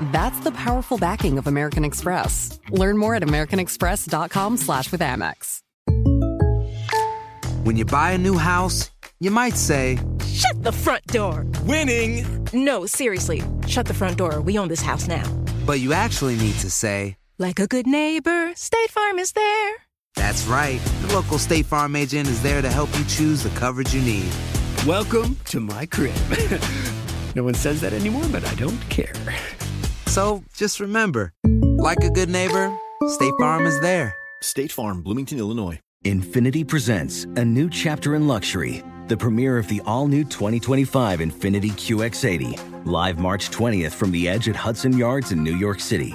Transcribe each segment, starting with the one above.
That's the powerful backing of American Express. Learn more at americanexpress.com slash with Amex. When you buy a new house, you might say, Shut the front door! Winning! No, seriously, shut the front door. We own this house now. But you actually need to say, Like a good neighbor, State Farm is there. That's right. The local State Farm agent is there to help you choose the coverage you need. Welcome to my crib. no one says that anymore, but I don't care. So just remember, like a good neighbor, State Farm is there. State Farm, Bloomington, Illinois. Infiniti presents a new chapter in luxury, the premiere of the all new 2025 Infiniti QX80, live March 20th from the edge at Hudson Yards in New York City,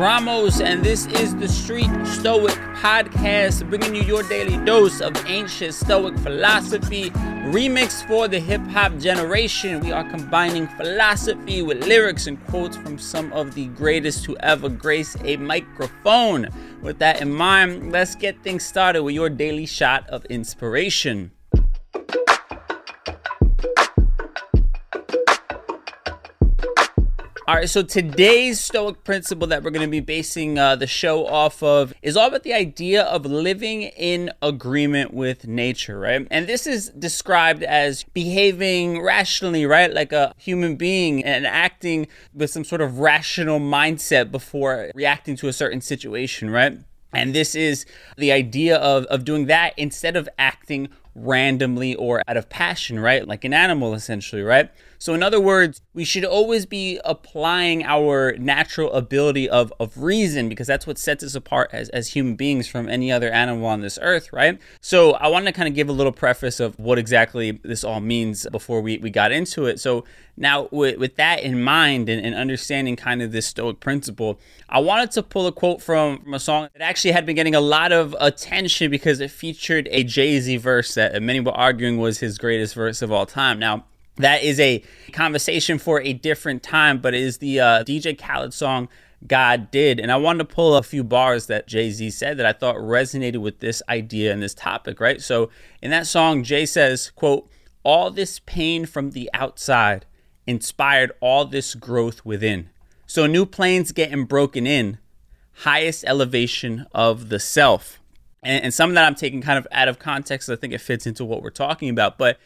Dramos, and this is the Street Stoic Podcast, bringing you your daily dose of ancient Stoic philosophy, remixed for the hip hop generation. We are combining philosophy with lyrics and quotes from some of the greatest to ever grace a microphone. With that in mind, let's get things started with your daily shot of inspiration. All right, so today's Stoic principle that we're going to be basing uh, the show off of is all about the idea of living in agreement with nature, right? And this is described as behaving rationally, right? Like a human being and acting with some sort of rational mindset before reacting to a certain situation, right? And this is the idea of, of doing that instead of acting randomly or out of passion, right? Like an animal, essentially, right? So, in other words, we should always be applying our natural ability of, of reason because that's what sets us apart as, as human beings from any other animal on this earth, right? So, I want to kind of give a little preface of what exactly this all means before we, we got into it. So, now with, with that in mind and, and understanding kind of this Stoic principle, I wanted to pull a quote from, from a song that actually had been getting a lot of attention because it featured a Jay Z verse that many were arguing was his greatest verse of all time. Now, that is a conversation for a different time, but it is the uh, DJ Khaled song God Did. And I wanted to pull a few bars that Jay Z said that I thought resonated with this idea and this topic, right? So in that song, Jay says, quote, all this pain from the outside inspired all this growth within. So new planes getting broken in, highest elevation of the self. And, and some that I'm taking kind of out of context. I think it fits into what we're talking about. But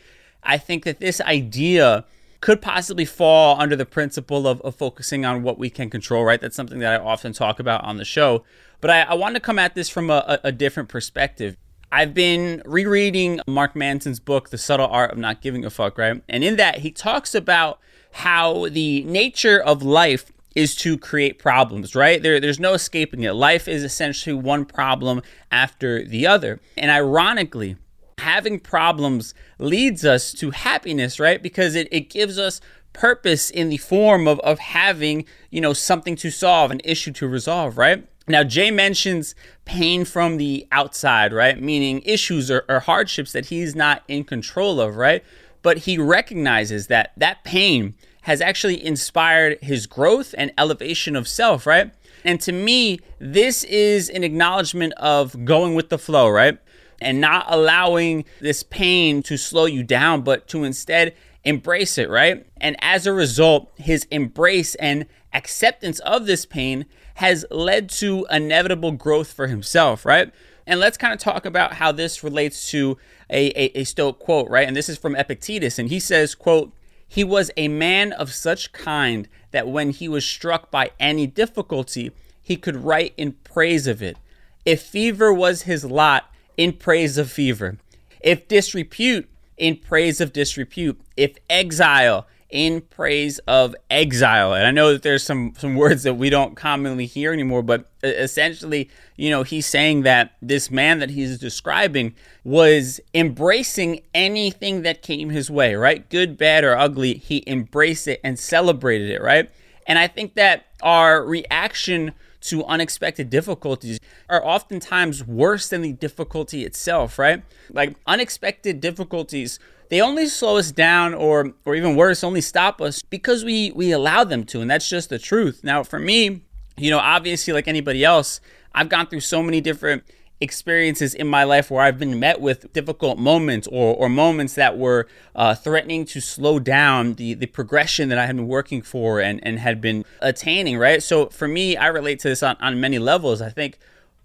I think that this idea could possibly fall under the principle of, of, focusing on what we can control, right? That's something that I often talk about on the show. But I, I want to come at this from a, a different perspective. I've been rereading Mark Manson's book, The Subtle Art of Not Giving a Fuck, right? And in that, he talks about how the nature of life is to create problems, right? There, there's no escaping it. Life is essentially one problem after the other. And ironically, having problems leads us to happiness, right? Because it, it gives us purpose in the form of, of having, you know, something to solve, an issue to resolve, right? Now, Jay mentions pain from the outside, right? Meaning issues or, or hardships that he's not in control of, right? But he recognizes that that pain has actually inspired his growth and elevation of self, right? And to me, this is an acknowledgement of going with the flow, right? And not allowing this pain to slow you down, but to instead embrace it, right? And as a result, his embrace and acceptance of this pain has led to inevitable growth for himself, right? And let's kind of talk about how this relates to a, a, a Stoic quote, right? And this is from Epictetus, and he says, quote, He was a man of such kind that when he was struck by any difficulty, he could write in praise of it. If fever was his lot, in praise of fever. If disrepute, in praise of disrepute. If exile, in praise of exile. And I know that there's some some words that we don't commonly hear anymore, but essentially, you know, he's saying that this man that he's describing was embracing anything that came his way, right? Good, bad, or ugly, he embraced it and celebrated it, right? And I think that our reaction to unexpected difficulties are oftentimes worse than the difficulty itself, right? Like unexpected difficulties they only slow us down or or even worse only stop us because we we allow them to and that's just the truth now for me you know obviously like anybody else i've gone through so many different experiences in my life where I've been met with difficult moments or, or moments that were uh, threatening to slow down the, the progression that I had been working for and, and had been attaining, right? So for me, I relate to this on, on many levels. I think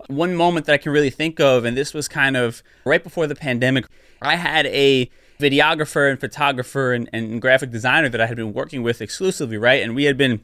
one moment that I can really think of, and this was kind of right before the pandemic, I had a videographer and photographer and, and graphic designer that I had been working with exclusively, right? And we had been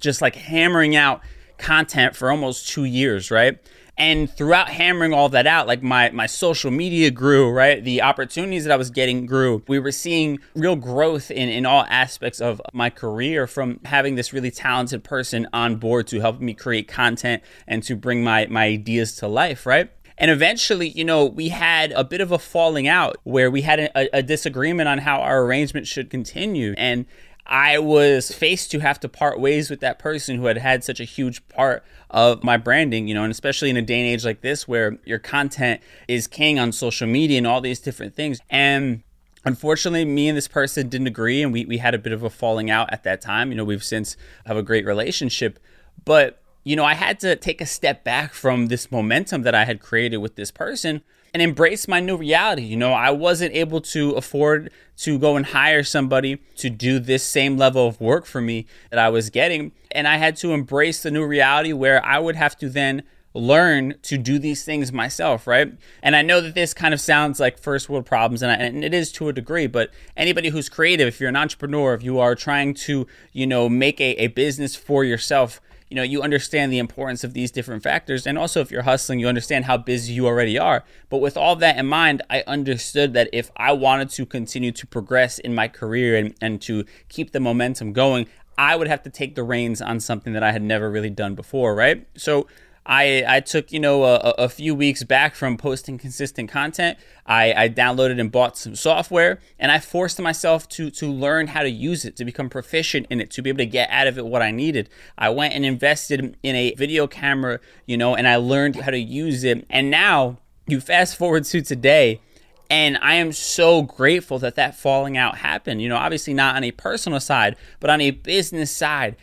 just like hammering out content for almost two years, right? And throughout hammering all that out, like my my social media grew, right? The opportunities that I was getting grew. We were seeing real growth in, in all aspects of my career from having this really talented person on board to help me create content and to bring my, my ideas to life, right? And eventually, you know, we had a bit of a falling out where we had a, a disagreement on how our arrangement should continue. And I was faced to have to part ways with that person who had had such a huge part of my branding, you know, and especially in a day and age like this where your content is king on social media and all these different things. And unfortunately me and this person didn't agree and we, we had a bit of a falling out at that time you know we've since have a great relationship but you know, I had to take a step back from this momentum that I had created with this person and embrace my new reality. You know, I wasn't able to afford to go and hire somebody to do this same level of work for me that I was getting. And I had to embrace the new reality where I would have to then learn to do these things myself, right? And I know that this kind of sounds like first world problems, and, I, and, it is to a degree, but anybody who's creative, if you're an entrepreneur, if you are trying to, you know, make a, a business for yourself, you know you understand the importance of these different factors. And also if you're hustling you understand how busy you already are. But with all that in mind i understood that if i wanted to continue to progress in my career and, and to keep the momentum going i would have to take the reins on something that i had never really done before right? So I, I took you know a, a, few weeks back from posting consistent content. I, I downloaded and bought some software, and I forced myself to to learn how to use it, to become proficient in it, to be able to get out of it what I needed. I went and invested in a video camera, you know, and I learned how to use it. And now you fast forward to today, and I am so grateful that that falling out happened. You know, obviously not on a personal side, but on a business side,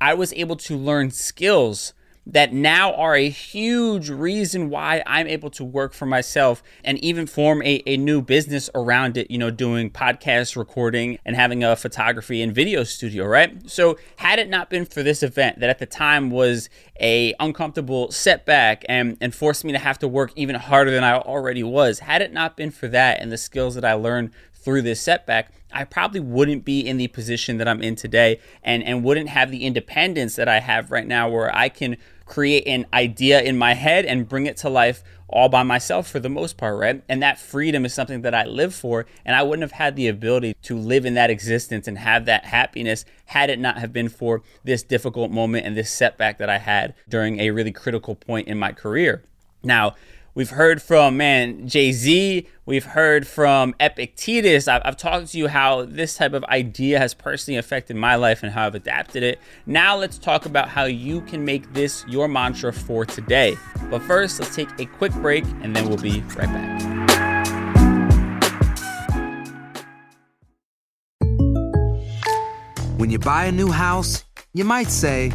I was able to learn skills that now are a huge reason why I'm able to work for myself and even form a, a new business around it, you know, doing podcast recording and having a photography and video studio, right? So had it not been for this event that at the time was a uncomfortable setback and, and forced me to have to work even harder than I already was, had it not been for that and the skills that I learned through this setback, I probably wouldn't be in the position that I'm in today and, and wouldn't have the independence that I have right now where I can create an idea in my head and bring it to life all by myself for the most part, right? And that freedom is something that I live for. And I wouldn't have had the ability to live in that existence and have that happiness had it not have been for this difficult moment and this setback that I had during a really critical point in my career. Now, We've heard from, man, Jay Z. We've heard from Epictetus. I've, I've, talked to you how this type of idea has personally affected my life and how I've adapted it. Now, let's talk about how you can make this your mantra for today. But first, let's take a quick break and then we'll be right back. When you buy a new house, you might say,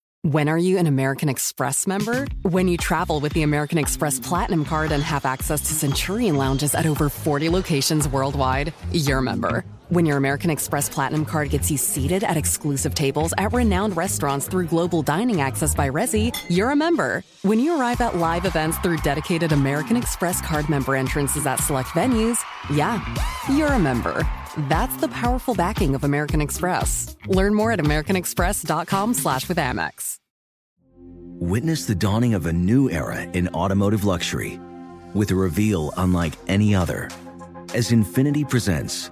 When are you an American Express member? When you travel with the American Express Platinum Card and have access to Centurion lounges at over 40 locations worldwide, you're a member. When your American Express Platinum Card gets you seated at exclusive tables at renowned restaurants through global dining access by Resy, you're a member. When you arrive at live events through dedicated American Express Card member entrances at select venues, yeah, you're a member. That's the powerful backing of American Express. Learn more at americanexpress.com slash with Amex. Witness the dawning of a new era in automotive luxury with a reveal unlike any other as Infiniti presents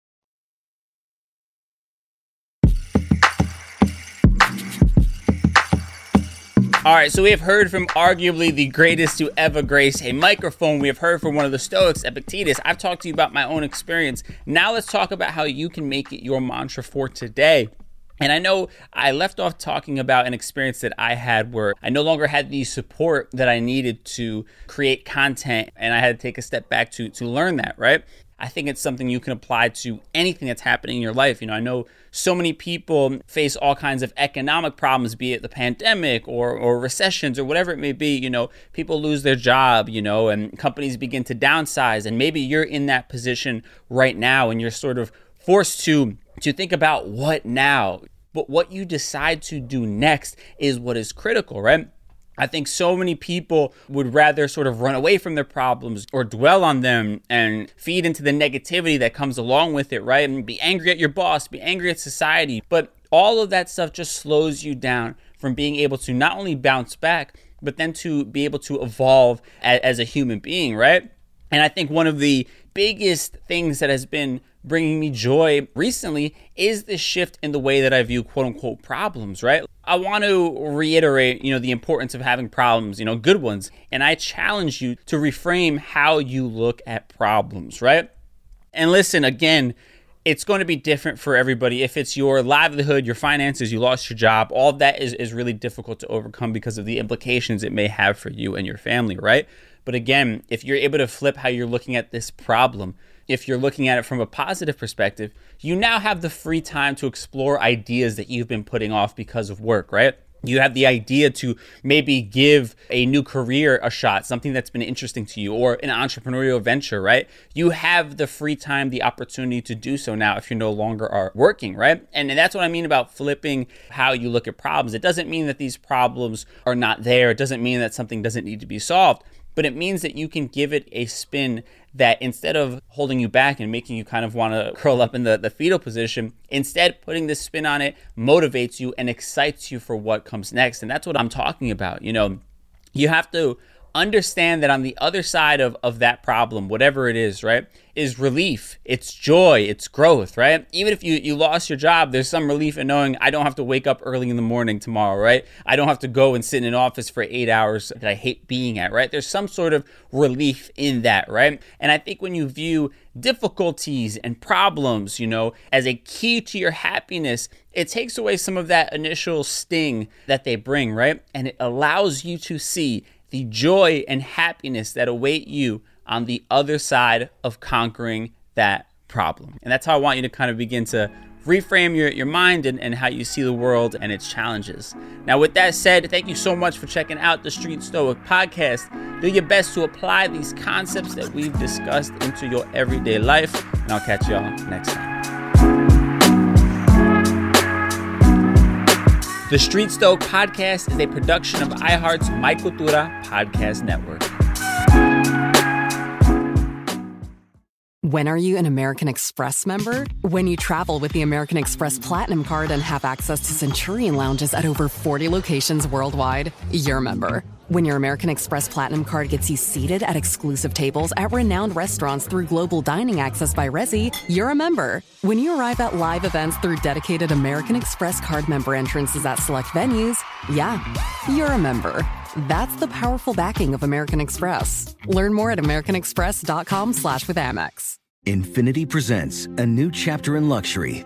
All right, so we have heard from arguably the greatest to ever grace a microphone. We have heard from one of the Stoics, Epictetus. I've talked to you about my own experience. Now let's talk about how you can make it your mantra for today. And I know I left off talking about an experience that I had where I no longer had the support that I needed to create content, and I had to take a step back to to learn that, right? I think it's something you can apply to anything that's happening in your life. You know, I know so many people face all kinds of economic problems, be it the pandemic or, or recessions or whatever it may be. You know, people lose their job, you know, and companies begin to downsize. And maybe you're in that position right now and you're sort of forced to to think about what now. But what you decide to do next is what is critical, right? I think so many people would rather sort of run away from their problems or dwell on them and feed into the negativity that comes along with it, right? And be angry at your boss, be angry at society. But all of that stuff just slows you down from being able to not only bounce back, but then to be able to evolve as, a human being, right? And I think one of the biggest things that has been bringing me joy recently is this shift in the way that I view quote unquote problems, right? I want to reiterate, you know, the importance of having problems, you know, good ones. And I challenge you to reframe how you look at problems, right? And listen, again, it's going to be different for everybody. If it's your livelihood, your finances, you lost your job, all of that is, is really difficult to overcome because of the implications it may have for you and your family, right? But again, if you're able to flip how you're looking at this problem, if you're looking at it from a positive perspective, you now have the free time to explore ideas that you've been putting off because of work, right? You have the idea to maybe give a new career a shot, something that's been interesting to you, or an entrepreneurial venture, right? You have the free time, the opportunity to do so now if you no longer are working, right? And that's what I mean about flipping how you look at problems. It doesn't mean that these problems are not there, it doesn't mean that something doesn't need to be solved but it means that you can give it a spin that instead of holding you back and making you kind of want to curl up in the, the fetal position, instead putting this spin on it motivates you and excites you for what comes next. And that's what I'm talking about. You know, you have to understand that on the other side of, of that problem, whatever it is, right, is relief. It's joy. It's growth, right? Even if you, you lost your job, there's some relief in knowing I don't have to wake up early in the morning tomorrow, right? I don't have to go and sit in an office for eight hours that I hate being at, right? There's some sort of relief in that, right? And I think when you view difficulties and problems, you know, as a key to your happiness, it takes away some of that initial sting that they bring, right? And it allows you to see the joy and happiness that await you on the other side of conquering that problem. And that's how I want you to kind of begin to reframe your, your mind and, and how you see the world and its challenges. Now, with that said, thank you so much for checking out the Street Stoic podcast. Do your best to apply these concepts that we've discussed into your everyday life, and I'll catch y'all next time. The Street Stoic podcast is a production of iHeart's My Cultura podcast network. When are you an American Express member? When you travel with the American Express Platinum Card and have access to Centurion lounges at over 40 locations worldwide, you're a member. When your American Express Platinum Card gets you seated at exclusive tables at renowned restaurants through global dining access by Resy, you're a member. When you arrive at live events through dedicated American Express card member entrances at select venues, yeah, you're a member. That's the powerful backing of American Express. Learn more at americanexpress.com slash with Amex. Infiniti presents a new chapter in luxury,